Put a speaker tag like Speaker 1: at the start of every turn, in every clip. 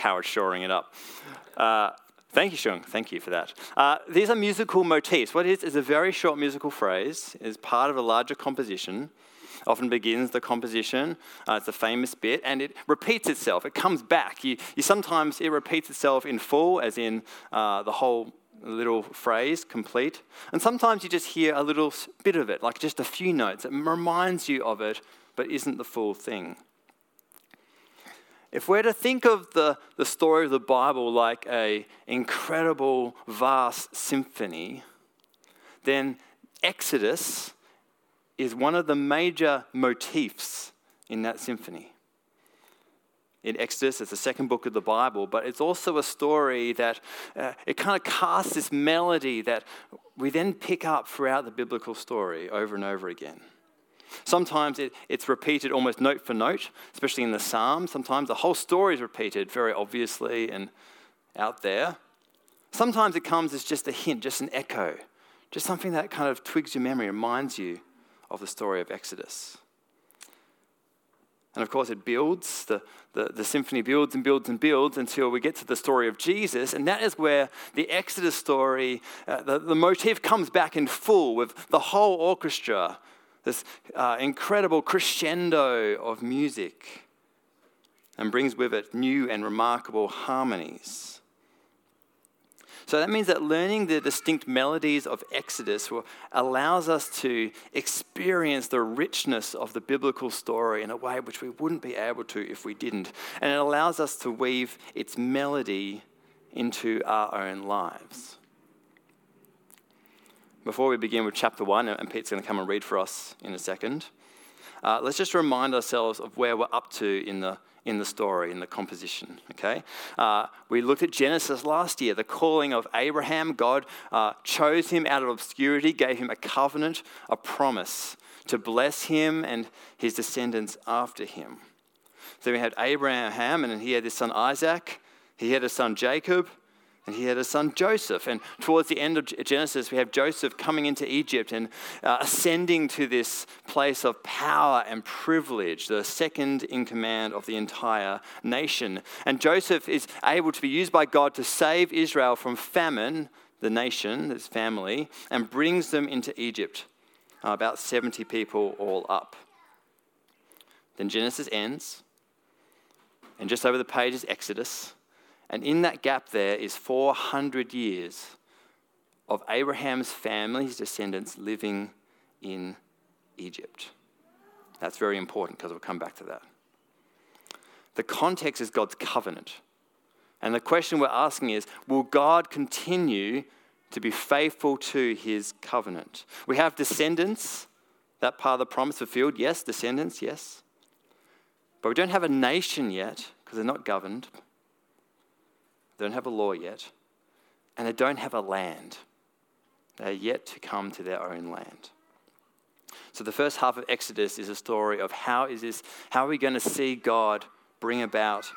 Speaker 1: Howard shoring it up. Uh, thank you, Shung. Thank you for that. Uh, these are musical motifs. What it is is a very short musical phrase, is part of a larger composition. Often begins the composition. Uh, it's a famous bit, and it repeats itself. It comes back. You, you sometimes it repeats itself in full, as in uh, the whole little phrase complete. And sometimes you just hear a little bit of it, like just a few notes. It reminds you of it, but isn't the full thing. If we're to think of the, the story of the Bible like a incredible, vast symphony, then Exodus is one of the major motifs in that symphony. In Exodus, it's the second book of the Bible, but it's also a story that uh, it kind of casts this melody that we then pick up throughout the biblical story over and over again. Sometimes it, it's repeated almost note for note, especially in the Psalms. Sometimes the whole story is repeated very obviously and out there. Sometimes it comes as just a hint, just an echo, just something that kind of twigs your memory, reminds you of the story of Exodus. And of course, it builds, the, the, the, symphony builds and builds and builds until we get to the story of Jesus. And that is where the Exodus story, uh, the, the motif comes back in full with the whole orchestra this uh, incredible crescendo of music and brings with it new and remarkable harmonies. So that means that learning the distinct melodies of Exodus allows us to experience the richness of the biblical story in a way which we wouldn't be able to if we didn't. And it allows us to weave its melody into our own lives. Before we begin with chapter one, and Pete's going to come and read for us in a second, uh, let's just remind ourselves of where we're up to in the, in the story, in the composition. Okay? Uh, we looked at Genesis last year, the calling of Abraham. God uh, chose him out of obscurity, gave him a covenant, a promise to bless him and his descendants after him. So we had Abraham, and he had his son Isaac, he had a son Jacob, and he had a son Joseph. And towards the end of Genesis, we have Joseph coming into Egypt and uh, ascending to this place of power and privilege, the second in command of the entire nation. And Joseph is able to be used by God to save Israel from famine, the nation, his family, and brings them into Egypt. Uh, about 70 people all up. Then Genesis ends, and just over the page is Exodus. And in that gap, there is 400 years of Abraham's family, his descendants, living in Egypt. That's very important because we'll come back to that. The context is God's covenant. And the question we're asking is will God continue to be faithful to his covenant? We have descendants, that part of the promise fulfilled. Yes, descendants, yes. But we don't have a nation yet because they're not governed. They don't have a law yet, and they don't have a land. They are yet to come to their own land. So the first half of Exodus is a story of how is this, how are we going to see God bring about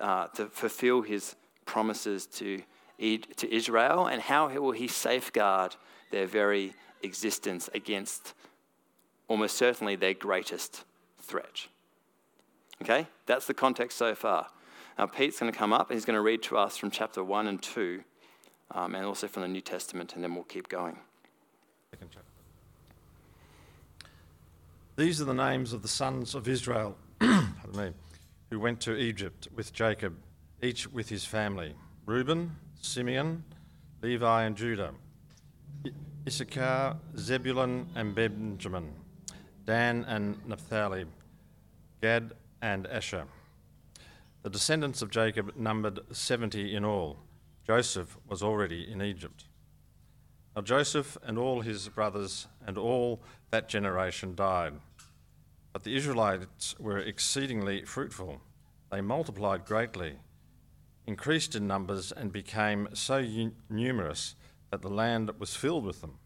Speaker 1: uh, to fulfill his promises to, to Israel, and how will he safeguard their very existence against almost certainly their greatest threat. Okay? That's the context so far. Now, Pete's going to come up and he's going to read to us from chapter 1 and 2, um, and also from the New Testament, and then we'll keep going.
Speaker 2: These are the names of the sons of Israel who went to Egypt with Jacob, each with his family Reuben, Simeon, Levi, and Judah, Issachar, Zebulun, and Benjamin, Dan and Naphtali, Gad and Asher. The descendants of Jacob numbered 70 in all. Joseph was already in Egypt. Now Joseph and all his brothers and all that generation died. But the Israelites were exceedingly fruitful. They multiplied greatly, increased in numbers, and became so numerous that the land was filled with them.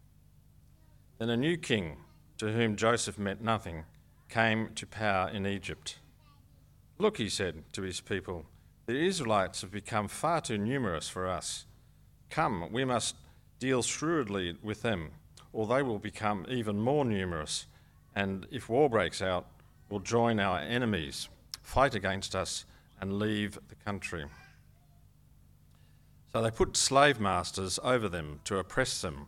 Speaker 2: Then a new king, to whom Joseph meant nothing, came to power in Egypt. Look, he said to his people, the Israelites have become far too numerous for us. Come, we must deal shrewdly with them, or they will become even more numerous, and if war breaks out, will join our enemies, fight against us, and leave the country. So they put slave masters over them to oppress them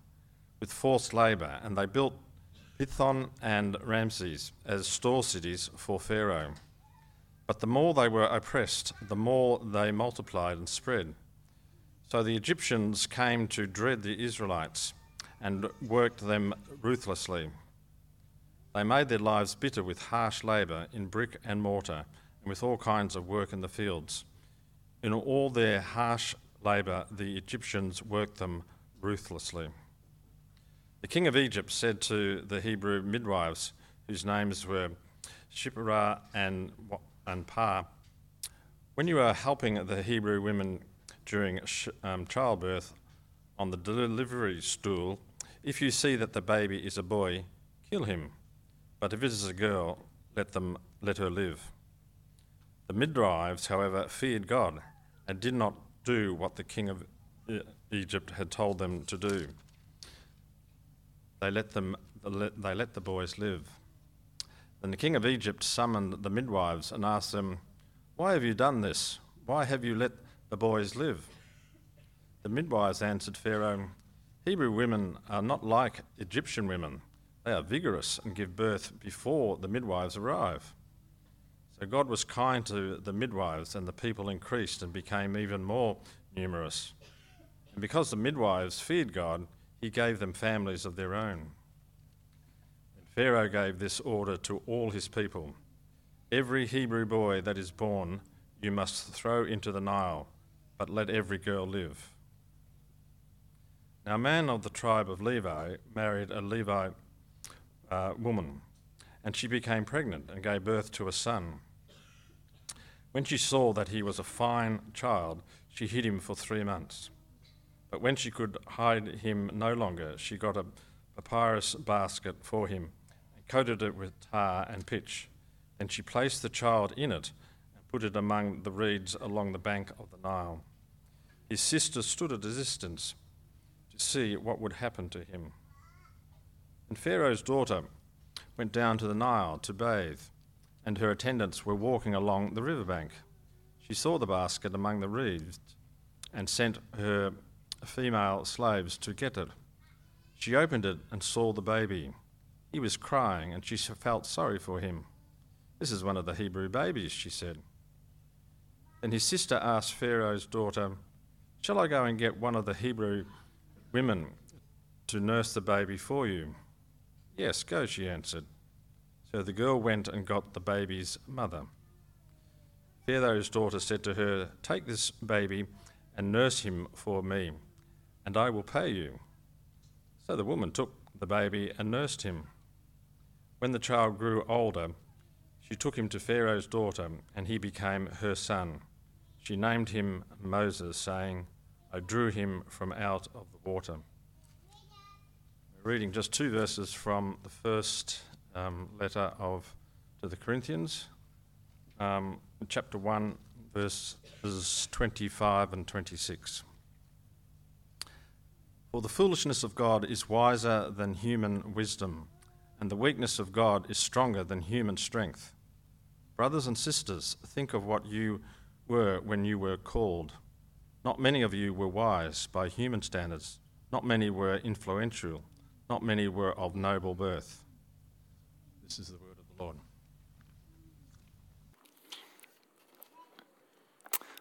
Speaker 2: with forced labour, and they built Pithom and Ramses as store cities for Pharaoh. But the more they were oppressed, the more they multiplied and spread. So the Egyptians came to dread the Israelites and worked them ruthlessly. They made their lives bitter with harsh labour in brick and mortar and with all kinds of work in the fields. In all their harsh labour, the Egyptians worked them ruthlessly. The king of Egypt said to the Hebrew midwives, whose names were Shiphrah and, and Puah, When you are helping the Hebrew women during um, childbirth on the delivery stool, if you see that the baby is a boy, kill him. But if it is a girl, let them let her live. The midwives, however, feared God and did not do what the king of Egypt had told them to do. They let, them, they let the boys live. Then the king of Egypt summoned the midwives and asked them, Why have you done this? Why have you let the boys live? The midwives answered Pharaoh, Hebrew women are not like Egyptian women. They are vigorous and give birth before the midwives arrive. So God was kind to the midwives, and the people increased and became even more numerous. And because the midwives feared God, he gave them families of their own. Pharaoh gave this order to all his people Every Hebrew boy that is born you must throw into the Nile, but let every girl live. Now, a man of the tribe of Levi married a Levite uh, woman, and she became pregnant and gave birth to a son. When she saw that he was a fine child, she hid him for three months. But when she could hide him no longer, she got a papyrus basket for him coated it with tar and pitch. Then she placed the child in it and put it among the reeds along the bank of the Nile. His sister stood at a distance to see what would happen to him. And Pharaoh's daughter went down to the Nile to bathe and her attendants were walking along the riverbank. She saw the basket among the reeds and sent her female slaves to get it. She opened it and saw the baby. He was crying, and she felt sorry for him. This is one of the Hebrew babies, she said. Then his sister asked Pharaoh's daughter, Shall I go and get one of the Hebrew women to nurse the baby for you? Yes, go, she answered. So the girl went and got the baby's mother. Pharaoh's daughter said to her, Take this baby and nurse him for me, and I will pay you. So the woman took the baby and nursed him. When the child grew older, she took him to Pharaoh's daughter, and he became her son. She named him Moses, saying, I drew him from out of the water. We're reading just two verses from the first um, letter of to the Corinthians, um, chapter 1, verses 25 and 26. For the foolishness of God is wiser than human wisdom, and the weakness of God is stronger than human strength. Brothers and sisters, think of what you were when you were called. Not many of you were wise by human standards, not many were influential, not many were of noble birth. This is the word of the Lord.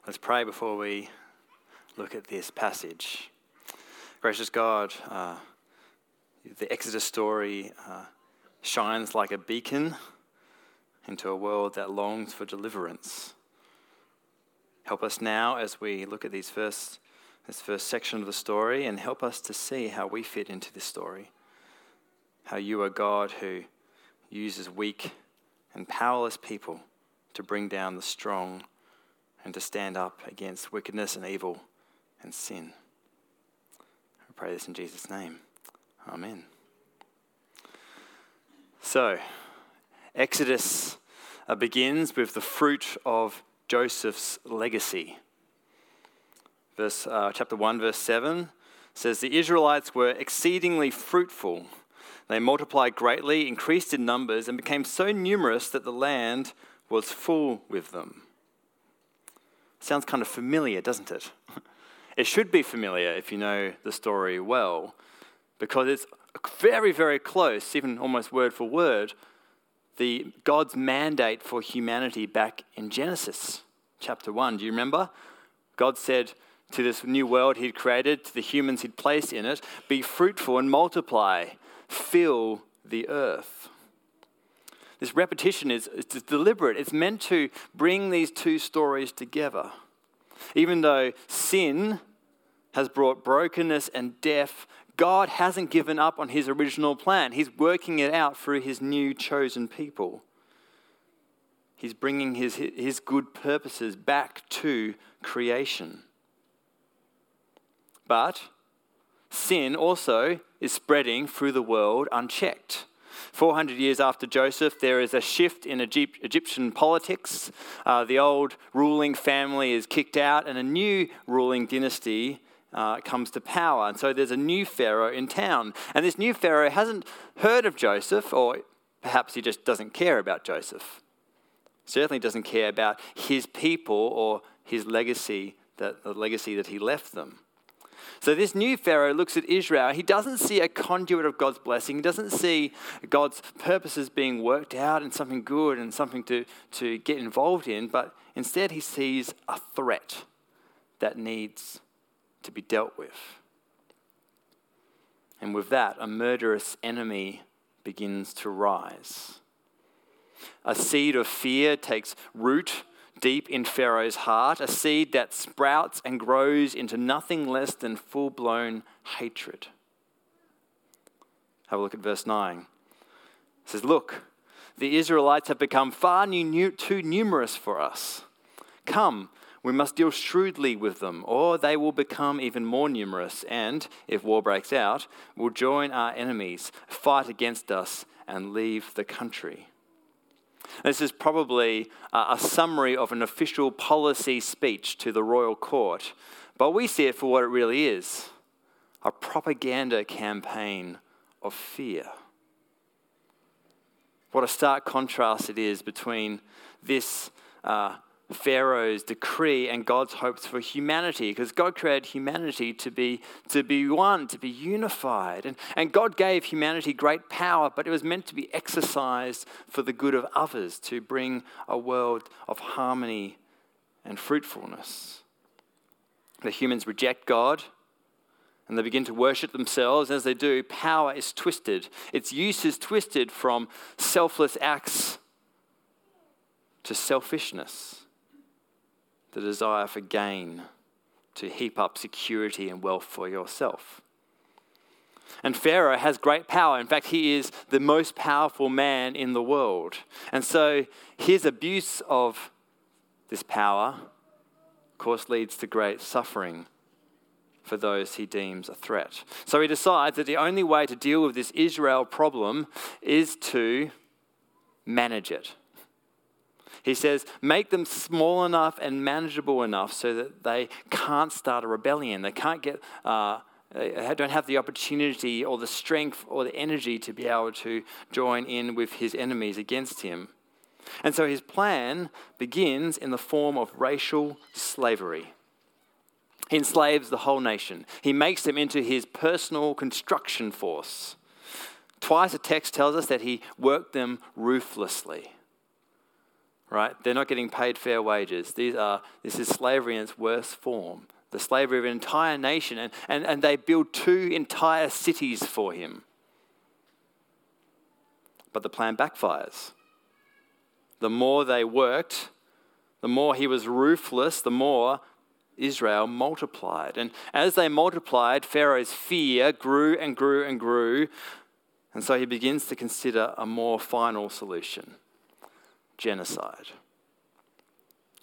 Speaker 1: Let's pray before we look at this passage. Gracious God, uh, the Exodus story uh, shines like a beacon into a world that longs for deliverance. Help us now as we look at these first, this first section of the story and help us to see how we fit into this story. How you are God who uses weak and powerless people to bring down the strong and to stand up against wickedness and evil and sin. I pray this in Jesus' name. Amen. So, Exodus uh, begins with the fruit of Joseph's legacy. Verse, uh, chapter 1, verse 7 says, The Israelites were exceedingly fruitful they multiplied greatly, increased in numbers, and became so numerous that the land was full with them. Sounds kind of familiar, doesn't it? It should be familiar if you know the story well, because it's very, very close, even almost word for word, the God's mandate for humanity back in Genesis chapter 1. Do you remember? God said to this new world he'd created, to the humans he'd placed in it, be fruitful and multiply, fill the earth. This repetition is deliberate. It's meant to bring these two stories together. Even though sin has brought brokenness and death, God hasn't given up on his original plan. He's working it out through his new chosen people. He's bringing his, his good purposes back to creation. But sin also is spreading through the world unchecked. 400 years after Joseph, there is a shift in Egyptian politics. Uh, the old ruling family is kicked out, and a new ruling dynasty uh, comes to power. And so there's a new Pharaoh in town. And this new Pharaoh hasn't heard of Joseph, or perhaps he just doesn't care about Joseph. Certainly doesn't care about his people or his legacy, that, the legacy that he left them. So this new Pharaoh looks at Israel. He doesn't see a conduit of God's blessing. He doesn't see God's purposes being worked out and something good and something to, to get involved in, but instead he sees a threat that needs to be dealt with. And with that, a murderous enemy begins to rise. A seed of fear takes root deep in Pharaoh's heart, a seed that sprouts and grows into nothing less than full blown hatred. Have a look at verse 9. It says, Look, the Israelites have become far too numerous for us. Come, we must deal shrewdly with them, or they will become even more numerous, and, if war breaks out, will join our enemies, fight against us, and leave the country. This is probably a summary of an official policy speech to the royal court, but we see it for what it really is a propaganda campaign of fear. What a stark contrast it is between this uh, Pharaoh's decree and God's hopes for humanity, because God created humanity to be, to be one, to be unified. And, and God gave humanity great power, but it was meant to be exercised for the good of others, to bring a world of harmony and fruitfulness. The humans reject God and they begin to worship themselves. As they do, power is twisted. Its use is twisted from selfless acts to selfishness the desire for gain, to heap up security and wealth for yourself. And Pharaoh has great power. In fact, he is the most powerful man in the world. And so his abuse of this power, of course, leads to great suffering for those he deems a threat. So he decides that the only way to deal with this Israel problem is to manage it. He says, make them small enough and manageable enough so that they can't start a rebellion. They can't get, uh, they don't have the opportunity or the strength or the energy to be able to join in with his enemies against him. And so his plan begins in the form of racial slavery. He enslaves the whole nation. He makes them into his personal construction force. Twice the text tells us that he worked them ruthlessly right? They're not getting paid fair wages. These are, this is slavery in its worst form the slavery of an entire nation, and, and, and they build two entire cities for him. But the plan backfires. The more they worked, the more he was ruthless, the more Israel multiplied. And as they multiplied, Pharaoh's fear grew and grew and grew. And so he begins to consider a more final solution genocide.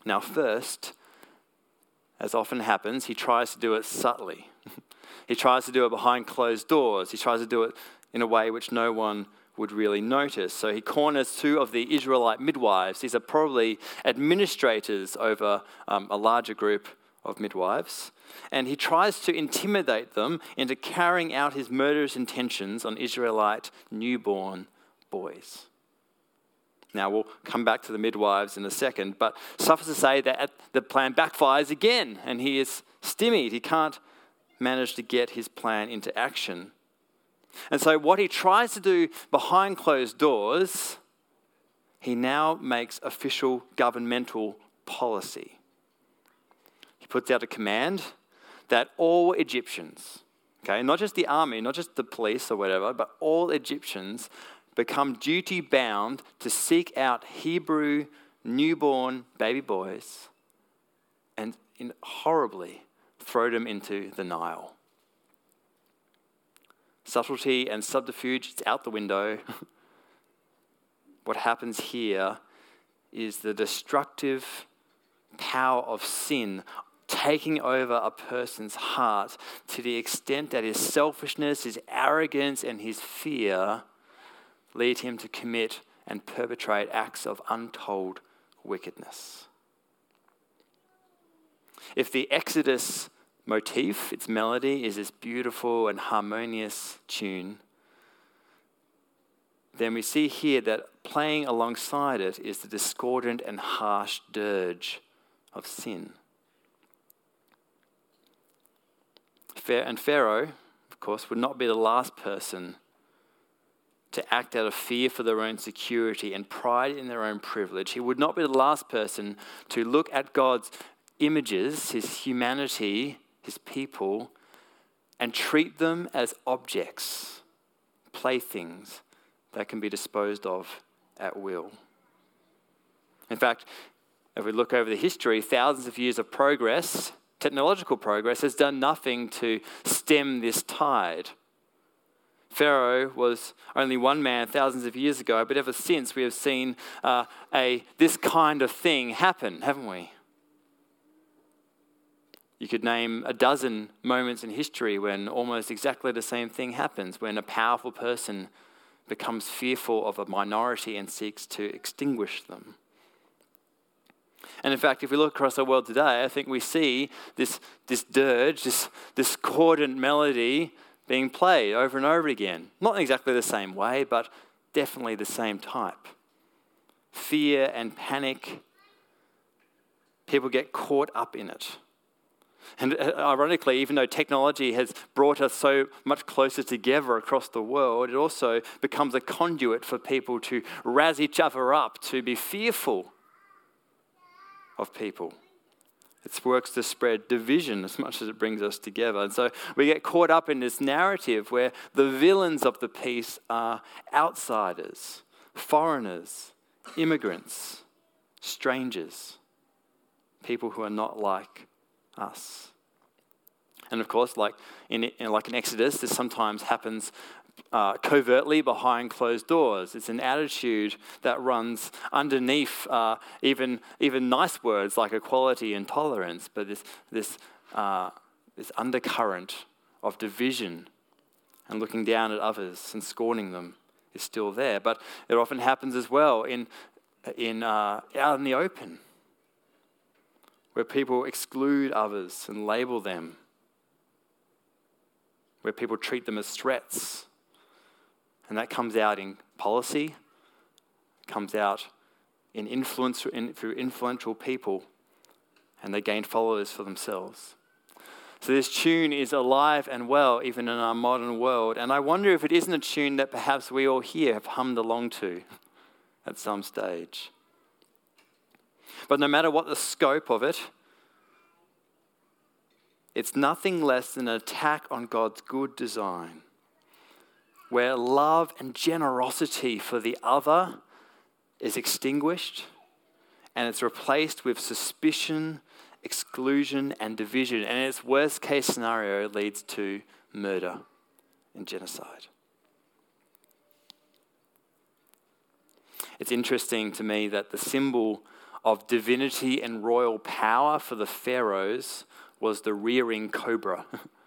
Speaker 1: Now, first, as often happens, he tries to do it subtly. he tries to do it behind closed doors. He tries to do it in a way which no one would really notice. So he corners two of the Israelite midwives. These are probably administrators over um, a larger group of midwives. And he tries to intimidate them into carrying out his murderous intentions on Israelite newborn boys. Now, we'll come back to the midwives in a second, but suffice to say that the plan backfires again, and he is stymied. He can't manage to get his plan into action. And so, what he tries to do behind closed doors, he now makes official governmental policy. He puts out a command that all Egyptians, okay, not just the army, not just the police or whatever, but all Egyptians become duty bound to seek out Hebrew newborn baby boys and horribly throw them into the Nile. Subtlety and subterfuge, it's out the window. what happens here is the destructive power of sin taking over a person's heart to the extent that his selfishness, his arrogance, and his fear lead him to commit and perpetrate acts of untold wickedness. If the Exodus motif, its melody, is this beautiful and harmonious tune, then we see here that playing alongside it is the discordant and harsh dirge of sin. And Pharaoh, of course, would not be the last person to act out of fear for their own security and pride in their own privilege. He would not be the last person to look at God's images, his humanity, his people, and treat them as objects, playthings that can be disposed of at will. In fact, if we look over the history, thousands of years of progress, technological progress, has done nothing to stem this tide. Pharaoh was only one man thousands of years ago, but ever since we have seen uh, a, this kind of thing happen, haven't we? You could name a dozen moments in history when almost exactly the same thing happens, when a powerful person becomes fearful of a minority and seeks to extinguish them. And in fact, if we look across our world today, I think we see this, this dirge, this discordant melody being played over and over again. Not exactly the same way, but definitely the same type. Fear and panic, people get caught up in it. And uh, ironically, even though technology has brought us so much closer together across the world, it also becomes a conduit for people to razz each other up, to be fearful of people. It works to spread division as much as it brings us together. And so we get caught up in this narrative where the villains of the piece are outsiders, foreigners, immigrants, strangers, people who are not like us. And of course, like in, in like in Exodus, this sometimes happens uh, covertly behind closed doors. It's an attitude that runs underneath uh, even, even nice words like equality and tolerance, but this, this, uh, this undercurrent of division and looking down at others and scorning them is still there. But it often happens as well in, in, uh, out in the open, where people exclude others and label them, where people treat them as threats and that comes out in policy, comes out in influence in, through influential people, and they gain followers for themselves. So this tune is alive and well, even in our modern world. And I wonder if it isn't a tune that perhaps we all here have hummed along to at some stage. But no matter what the scope of it, it's nothing less than an attack on God's good design where love and generosity for the other is extinguished and it's replaced with suspicion, exclusion, and division. And its worst case scenario, leads to murder and genocide. It's interesting to me that the symbol of divinity and royal power for the pharaohs was the rearing cobra.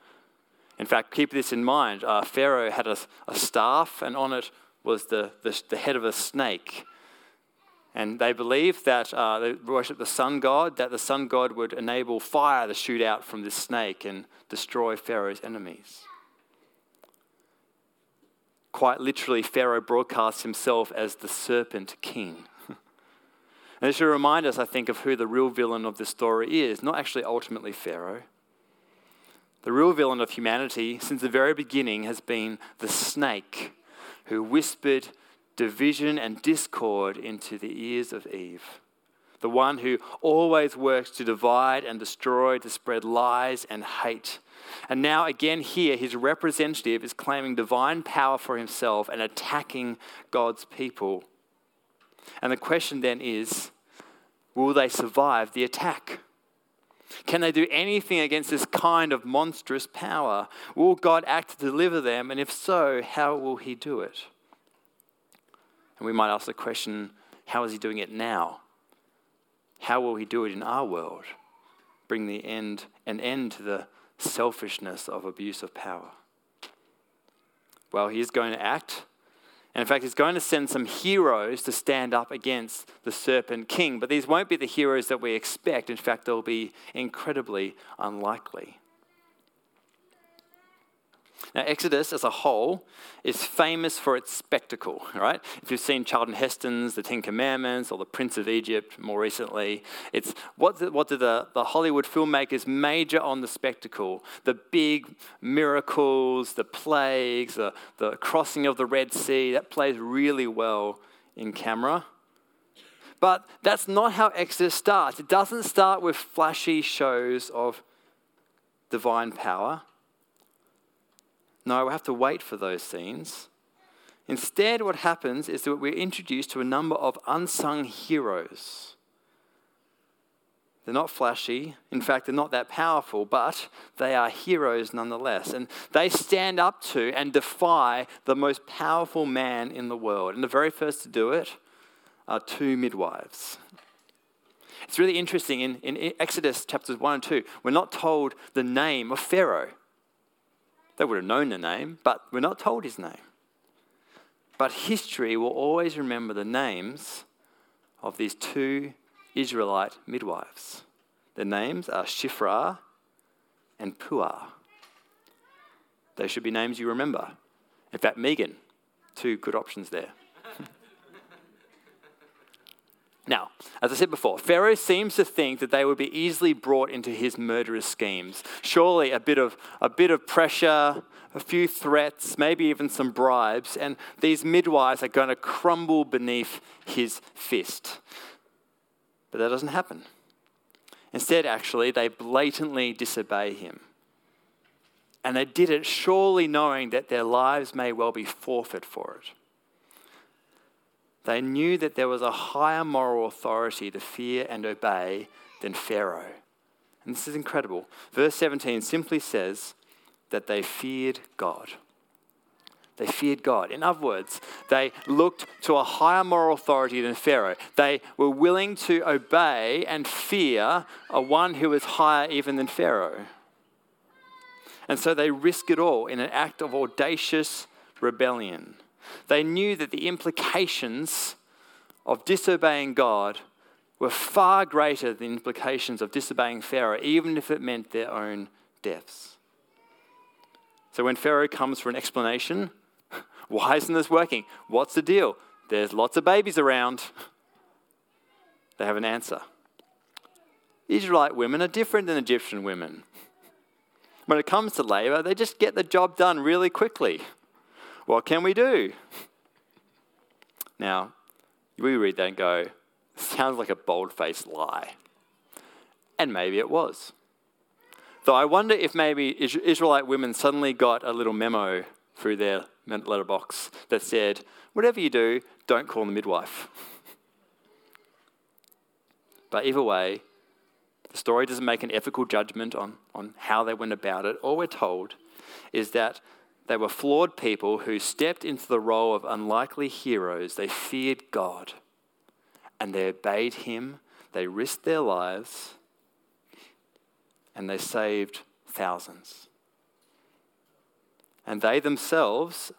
Speaker 1: In fact, keep this in mind uh, Pharaoh had a, a, staff, and on it was the, the, the, head of a snake. And they believed that uh, they worshiped the sun god, that the sun god would enable fire to shoot out from this snake and destroy Pharaoh's enemies. Quite literally, Pharaoh broadcasts himself as the serpent king. And this should remind us, I think, of who the real villain of this story is, not actually ultimately Pharaoh. The real villain of humanity since the very beginning has been the snake who whispered division and discord into the ears of Eve. The one who always works to divide and destroy, to spread lies and hate. And now, again, here, his representative is claiming divine power for himself and attacking God's people. And the question then is will they survive the attack? Can they do anything against this kind of monstrous power? Will God act to deliver them? And if so, how will he do it? And we might ask the question how is he doing it now? How will he do it in our world? Bring the end, an end to the selfishness of abuse of power. Well, he is going to act. And in fact, he's going to send some heroes to stand up against the serpent king. But these won't be the heroes that we expect. In fact, they'll be incredibly unlikely. Now, Exodus as a whole is famous for its spectacle, right? If you've seen Charlton Heston's The Ten Commandments or The Prince of Egypt more recently, it's what, do, what do the, the Hollywood filmmakers major on the spectacle? The big miracles, the plagues, the, the crossing of the Red Sea, that plays really well in camera. But that's not how Exodus starts. It doesn't start with flashy shows of divine power. No, we have to wait for those scenes. Instead, what happens is that we're introduced to a number of unsung heroes. They're not flashy. In fact, they're not that powerful, but they are heroes nonetheless. And they stand up to and defy the most powerful man in the world. And the very first to do it are two midwives. It's really interesting. In, in Exodus chapters 1 and 2, we're not told the name of Pharaoh. They would have known the name, but we're not told his name. But history will always remember the names of these two Israelite midwives. Their names are Shiphrah and Puah. They should be names you remember. In fact, Megan, two good options there. Now, as I said before, Pharaoh seems to think that they would be easily brought into his murderous schemes. Surely a bit of, a bit of pressure, a few threats, maybe even some bribes, and these midwives are going to crumble beneath his fist. But that doesn't happen. Instead, actually, they blatantly disobey him. And they did it surely knowing that their lives may well be forfeit for it. They knew that there was a higher moral authority to fear and obey than Pharaoh. And this is incredible. Verse 17 simply says that they feared God. They feared God. In other words, they looked to a higher moral authority than Pharaoh. They were willing to obey and fear a one who was higher even than Pharaoh. And so they risk it all in an act of audacious rebellion. They knew that the implications of disobeying God were far greater than the implications of disobeying Pharaoh, even if it meant their own deaths. So when Pharaoh comes for an explanation, why isn't this working? What's the deal? There's lots of babies around. They have an answer. Israelite women are different than Egyptian women. When it comes to labor, they just get the job done really quickly. What can we do? Now, we read that and go, sounds like a bold faced lie. And maybe it was. Though I wonder if maybe Israelite women suddenly got a little memo through their letterbox that said, whatever you do, don't call the midwife. but either way, the story doesn't make an ethical judgment on, on how they went about it. All we're told is that they were flawed people who stepped into the role of unlikely heroes. They feared God and they obeyed Him. They risked their lives and they saved thousands. And they themselves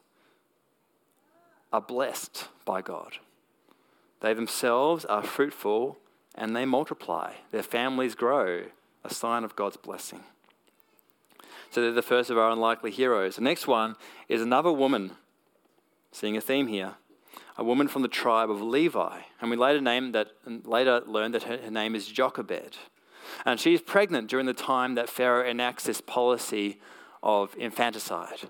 Speaker 1: are blessed by God. They themselves are fruitful and they multiply. Their families grow, a sign of God's blessing. So they're the first of our unlikely heroes. The next one is another woman, seeing a theme here, a woman from the tribe of Levi. And we later, named that, later learned that her, her name is Jochebed. And she's pregnant during the time that Pharaoh enacts this policy of infanticide,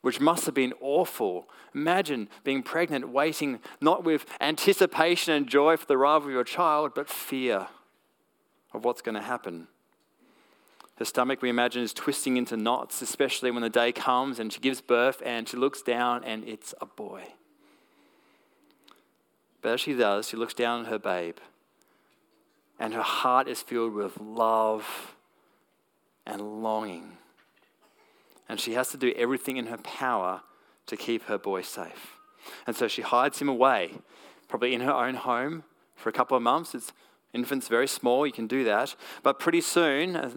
Speaker 1: which must have been awful. Imagine being pregnant, waiting not with anticipation and joy for the arrival of your child, but fear of what's going to happen. Her stomach, we imagine, is twisting into knots, especially when the day comes and she gives birth and she looks down and it's a boy. But as she does, she looks down at her babe and her heart is filled with love and longing. And she has to do everything in her power to keep her boy safe. And so she hides him away, probably in her own home for a couple of months. It's infant's very small, you can do that. But pretty soon, uh,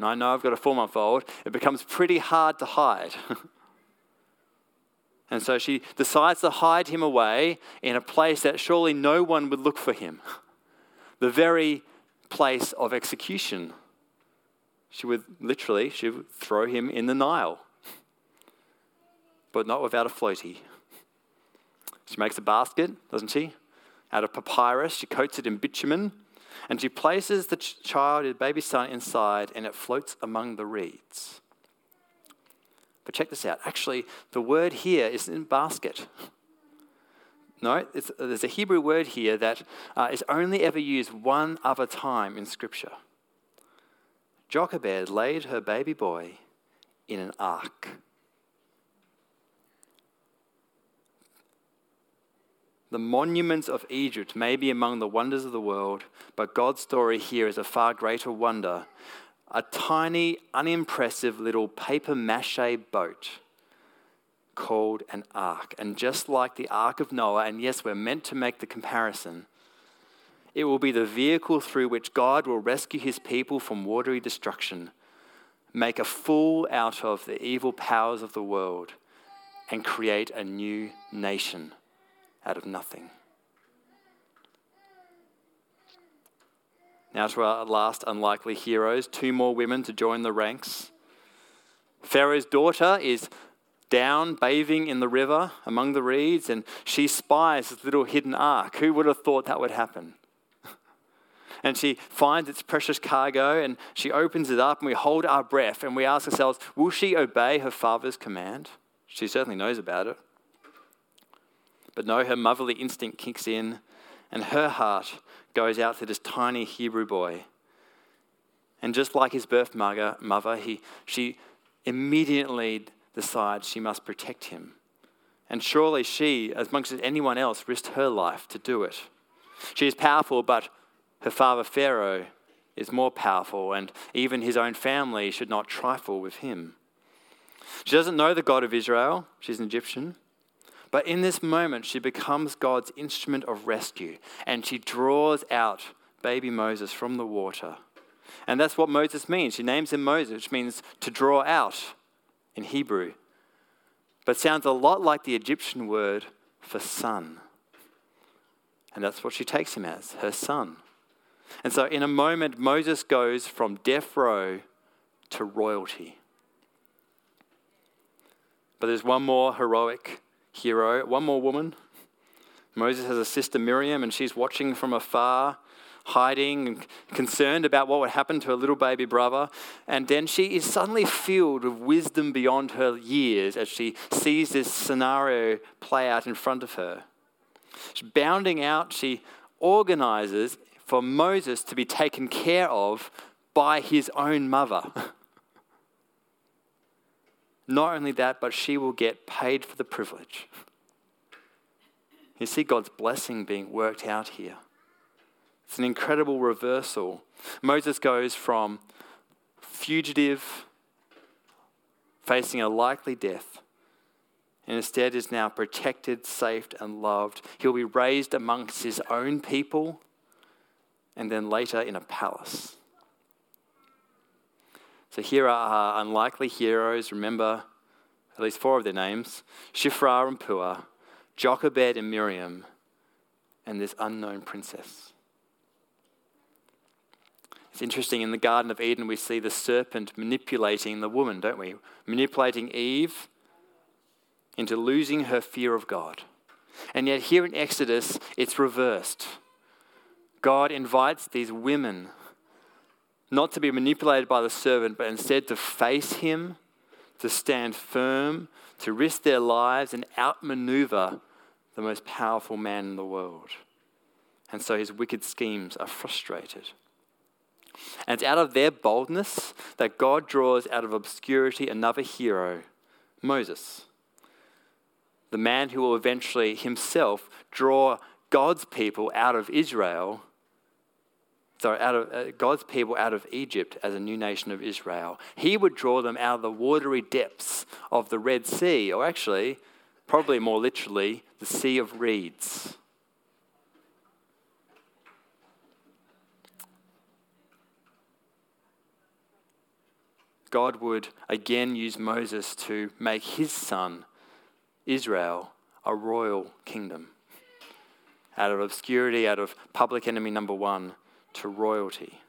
Speaker 1: and I know I've got a four month old, it becomes pretty hard to hide. and so she decides to hide him away in a place that surely no one would look for him. The very place of execution. She would literally, she would throw him in the Nile, but not without a floaty. She makes a basket, doesn't she? Out of papyrus, she coats it in bitumen, and she places the ch- child, the baby son, inside, and it floats among the reeds. But check this out. Actually, the word here is in basket. No, there's a Hebrew word here that uh, is only ever used one other time in Scripture. Jochebed laid her baby boy in an ark. The monuments of Egypt may be among the wonders of the world, but God's story here is a far greater wonder. A tiny, unimpressive little paper mache boat called an ark. And just like the ark of Noah, and yes, we're meant to make the comparison, it will be the vehicle through which God will rescue his people from watery destruction, make a fool out of the evil powers of the world, and create a new nation out of nothing. Now to our last unlikely heroes, two more women to join the ranks. Pharaoh's daughter is down bathing in the river among the reeds, and she spies this little hidden ark. Who would have thought that would happen? and she finds its precious cargo and she opens it up, and we hold our breath and we ask ourselves, will she obey her father's command? She certainly knows about it. But no, her motherly instinct kicks in, and her heart goes out to this tiny Hebrew boy. And just like his birth mother, he, she immediately decides she must protect him. And surely she, as much as anyone else, risked her life to do it. She is powerful, but her father Pharaoh is more powerful, and even his own family should not trifle with him. She doesn't know the God of Israel, she's an Egyptian. But in this moment, she becomes God's instrument of rescue, and she draws out baby Moses from the water. And that's what Moses means. She names him Moses, which means to draw out in Hebrew, but sounds a lot like the Egyptian word for son. And that's what she takes him as, her son. And so, in a moment, Moses goes from death row to royalty. But there's one more heroic hero, one more woman. Moses has a sister Miriam, and she's watching from afar hiding and concerned about what would happen to her little baby brother. And then she is suddenly filled with wisdom beyond her years as she sees this scenario play out in front of her. She's bounding out, she organizes for Moses to be taken care of by his own mother. Not only that, but she will get paid for the privilege. You see God's blessing being worked out here. It's an incredible reversal. Moses goes from fugitive, facing a likely death, and instead is now protected, saved, and loved. He'll be raised amongst his own people and then later in a palace. So here are our unlikely heroes. Remember at least four of their names Shiphrah and Puah, Jochebed and Miriam, and this unknown princess. It's interesting, in the Garden of Eden, we see the serpent manipulating the woman, don't we? Manipulating Eve into losing her fear of God. And yet, here in Exodus, it's reversed. God invites these women not to be manipulated by the servant, but instead to face him, to stand firm, to risk their lives and outmaneuver the most powerful man in the world. And so his wicked schemes are frustrated. And it's out of their boldness that God draws out of obscurity another hero, Moses, the man who will eventually himself draw God's people out of Israel sorry, out of uh, God's people out of Egypt as a new nation of Israel. He would draw them out of the watery depths of the Red Sea, or actually, probably more literally, the Sea of Reeds. God would again use Moses to make his son, Israel, a royal kingdom. Out of obscurity, out of public enemy number one, to royalty.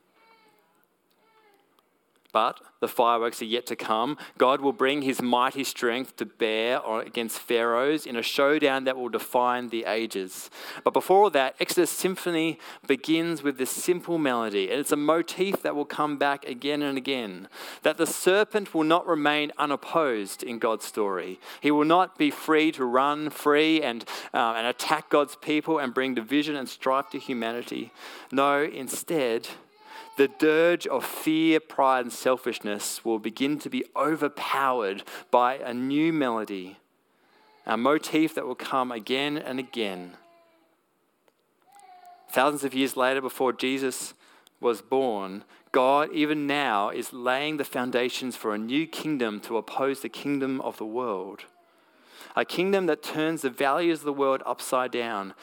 Speaker 1: But the fireworks are yet to come. God will bring his mighty strength to bear against pharaohs in a showdown that will define the ages. But before all that, Exodus Symphony begins with this simple melody, and it's a motif that will come back again and again that the serpent will not remain unopposed in God's story. He will not be free to run free and, uh, and attack God's people and bring division and strife to humanity. No, instead, the dirge of fear, pride, and selfishness will begin to be overpowered by a new melody, a motif that will come again and again. Thousands of years later, before Jesus was born, God, even now, is laying the foundations for a new kingdom to oppose the kingdom of the world. A kingdom that turns the values of the world upside down.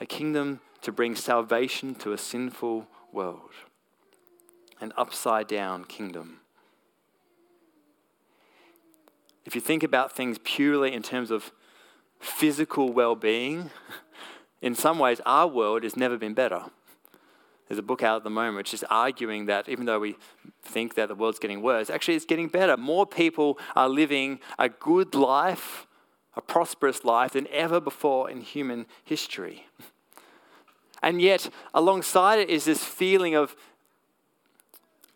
Speaker 1: A kingdom to bring salvation to a sinful world an upside down kingdom. If you think about things purely in terms of physical well being, in some ways, our world has never been better. There's a book out at the moment which is arguing that even though we think that the world's getting worse, actually it's getting better. More people are living a good life, a prosperous life than ever before in human history. And yet, alongside it is this feeling of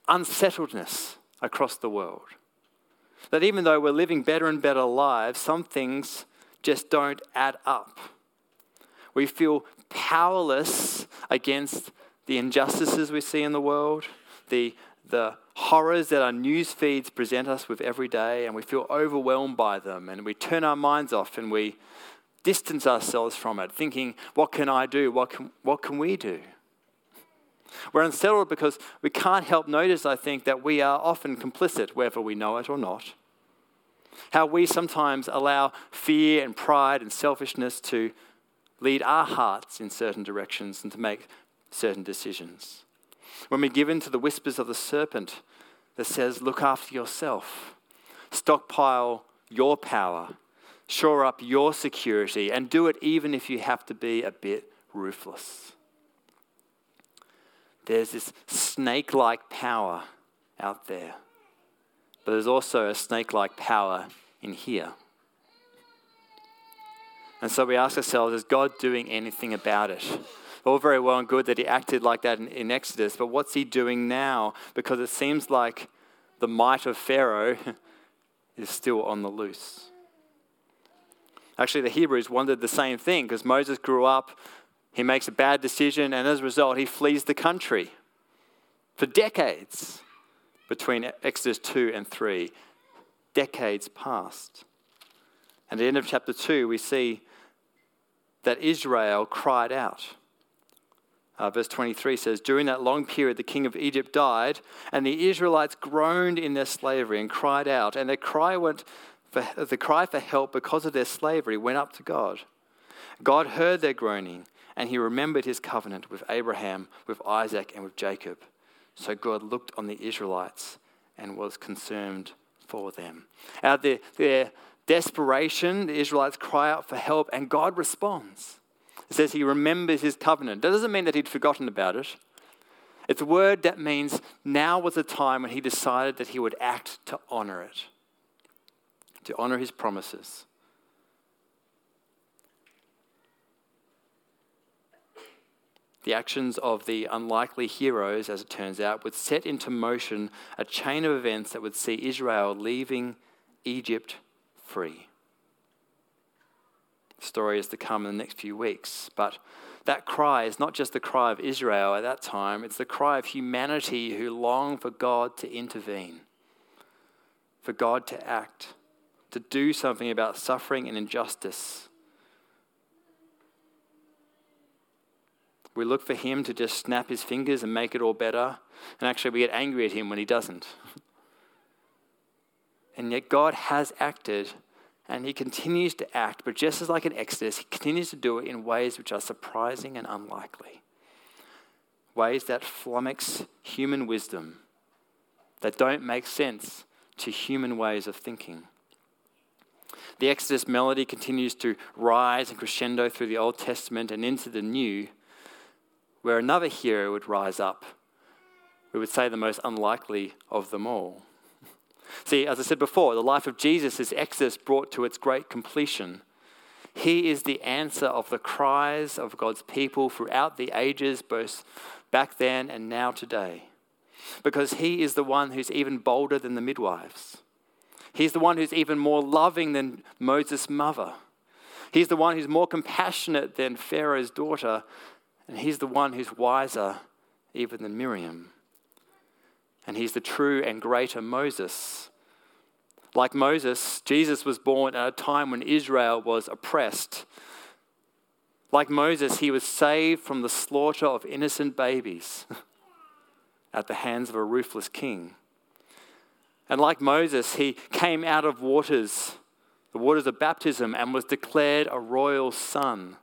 Speaker 1: unsettledness across the world. That even though we're living better and better lives, some things just don't add up. We feel powerless against the injustices we see in the world, the, the horrors that our news feeds present us with every day, and we feel overwhelmed by them, and we turn our minds off and we distance ourselves from it, thinking, What can I do? What can, what can we do? We're unsettled because we can't help notice, I think, that we are often complicit, whether we know it or not. How we sometimes allow fear and pride and selfishness to lead our hearts in certain directions and to make certain decisions. When we give in to the whispers of the serpent that says, Look after yourself, stockpile your power, shore up your security, and do it even if you have to be a bit ruthless. There's this snake like power out there, but there's also a snake like power in here. And so we ask ourselves, is God doing anything about it? All very well and good that he acted like that in, in Exodus, but what's he doing now? Because it seems like the might of Pharaoh is still on the loose. Actually, the Hebrews wondered the same thing because Moses grew up he makes a bad decision, and as a result, he flees the country for decades between Exodus 2 and 3. Decades passed. And at the end of chapter 2, we see that Israel cried out. Uh, verse 23 says, During that long period, the king of Egypt died, and the Israelites groaned in their slavery and cried out. And their cry went for, the cry for help because of their slavery went up to God. God heard their groaning and he remembered his covenant with Abraham, with Isaac, and with Jacob. So God looked on the Israelites and was concerned for them. Out of their, their desperation, the Israelites cry out for help, and God responds. It says he remembers his covenant. That doesn't mean that he'd forgotten about it. It's a word that means now was the time when he decided that he would act to honor it, to honor his promises. The actions of the unlikely heroes, as it turns out, would set into motion a chain of events that would see Israel leaving Egypt free. The story is to come in the next few weeks, but that cry is not just the cry of Israel at that time, it's the cry of humanity who long for God to intervene, for God to act, to do something about suffering and injustice We look for him to just snap his fingers and make it all better. And actually, we get angry at him when he doesn't. And yet, God has acted and he continues to act, but just as like an Exodus, he continues to do it in ways which are surprising and unlikely. Ways that flummox human wisdom, that don't make sense to human ways of thinking. The Exodus melody continues to rise and crescendo through the Old Testament and into the New where another hero would rise up. We would say the most unlikely of them all. See, as I said before, the life of Jesus is Exodus brought to its great completion. He is the answer of the cries of God's people throughout the ages, both back then and now today. Because he is the one who's even bolder than the midwives. He's the one who's even more loving than Moses' mother. He's the one who's more compassionate than Pharaoh's daughter and he's the one who's wiser even than Miriam. And he's the true and greater Moses. Like Moses, Jesus was born at a time when Israel was oppressed. Like Moses, he was saved from the slaughter of innocent babies at the hands of a ruthless king. And like Moses, he came out of waters, the waters of baptism, and was declared a royal son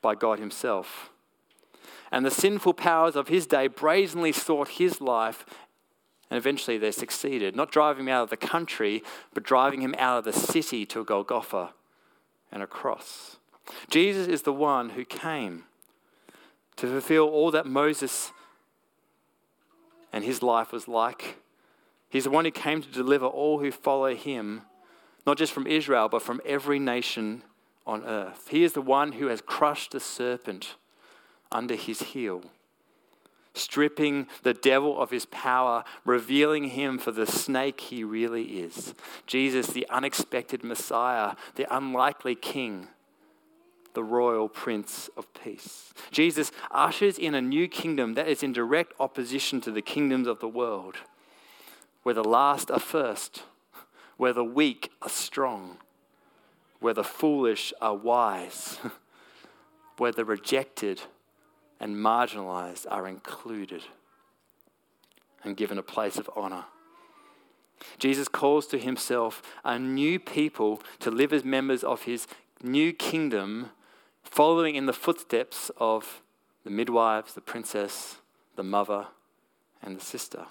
Speaker 1: by God Himself. And the sinful powers of his day brazenly sought his life, and eventually they succeeded, not driving him out of the country, but driving him out of the city to a Golgotha and a cross. Jesus is the one who came to fulfill all that Moses and his life was like. He's the one who came to deliver all who follow him, not just from Israel, but from every nation on earth. He is the one who has crushed the serpent under his heel, stripping the devil of his power, revealing him for the snake he really is. Jesus, the unexpected Messiah, the unlikely King, the royal Prince of Peace. Jesus ushers in a new kingdom that is in direct opposition to the kingdoms of the world, where the last are first, where the weak are strong where the foolish are wise, where the rejected and marginalized are included and given a place of honor. Jesus calls to himself a new people to live as members of his new kingdom, following in the footsteps of the midwives, the princess, the mother, and the sister.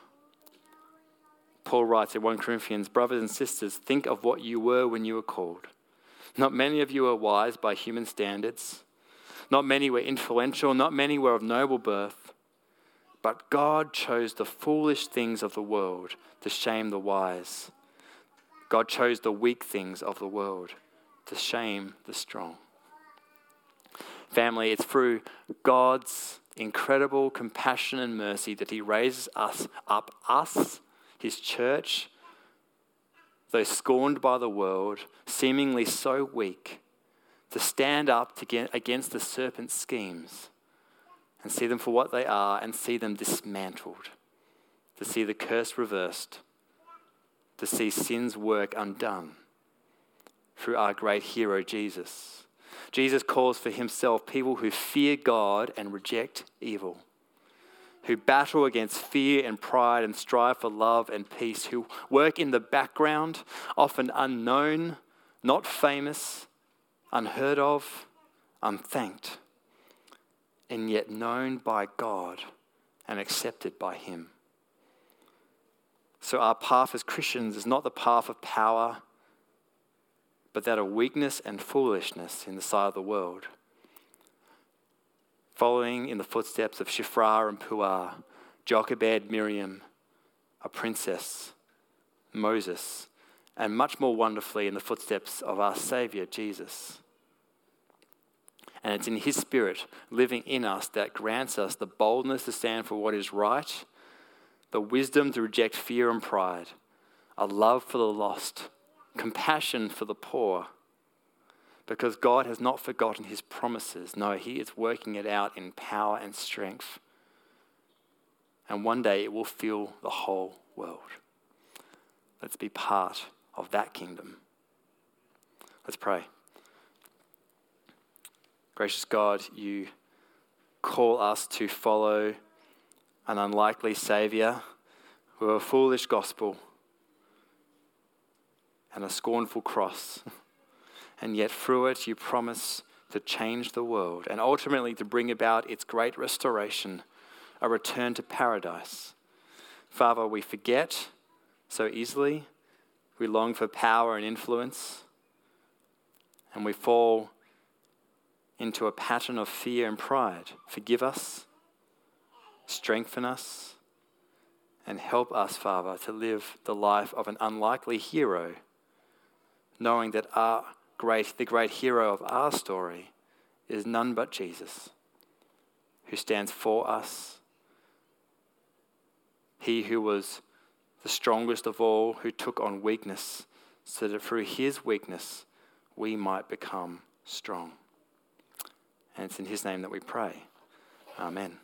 Speaker 1: Paul writes in 1 Corinthians, Brothers and sisters, think of what you were when you were called. Not many of you are wise by human standards. Not many were influential. Not many were of noble birth. But God chose the foolish things of the world to shame the wise. God chose the weak things of the world to shame the strong. Family, it's through God's incredible compassion and mercy that He raises us up, us, His church, though scorned by the world, seemingly so weak, to stand up to get against the serpent's schemes and see them for what they are and see them dismantled, to see the curse reversed, to see sin's work undone through our great hero, Jesus. Jesus calls for himself people who fear God and reject evil who battle against fear and pride and strive for love and peace, who work in the background, often unknown, not famous, unheard of, unthanked, and yet known by God and accepted by Him. So, our path as Christians is not the path of power, but that of weakness and foolishness in the sight of the world following in the footsteps of Shiphrah and Puah, Jochebed, Miriam, a princess, Moses, and much more wonderfully in the footsteps of our Saviour, Jesus. And it's in His Spirit living in us that grants us the boldness to stand for what is right, the wisdom to reject fear and pride, a love for the lost, compassion for the poor. Because God has not forgotten His promises. No, He is working it out in power and strength. And one day it will fill the whole world. Let's be part of that kingdom. Let's pray. Gracious God, you call us to follow an unlikely Saviour with a foolish gospel and a scornful cross. And yet, through it, you promise to change the world and ultimately to bring about its great restoration, a return to paradise. Father, we forget so easily. We long for power and influence. And we fall into a pattern of fear and pride. Forgive us, strengthen us, and help us, Father, to live the life of an unlikely hero, knowing that our great, the great hero of our story is none but Jesus, who stands for us. He who was the strongest of all, who took on weakness, so that through his weakness we might become strong. And it's in his name that we pray. Amen.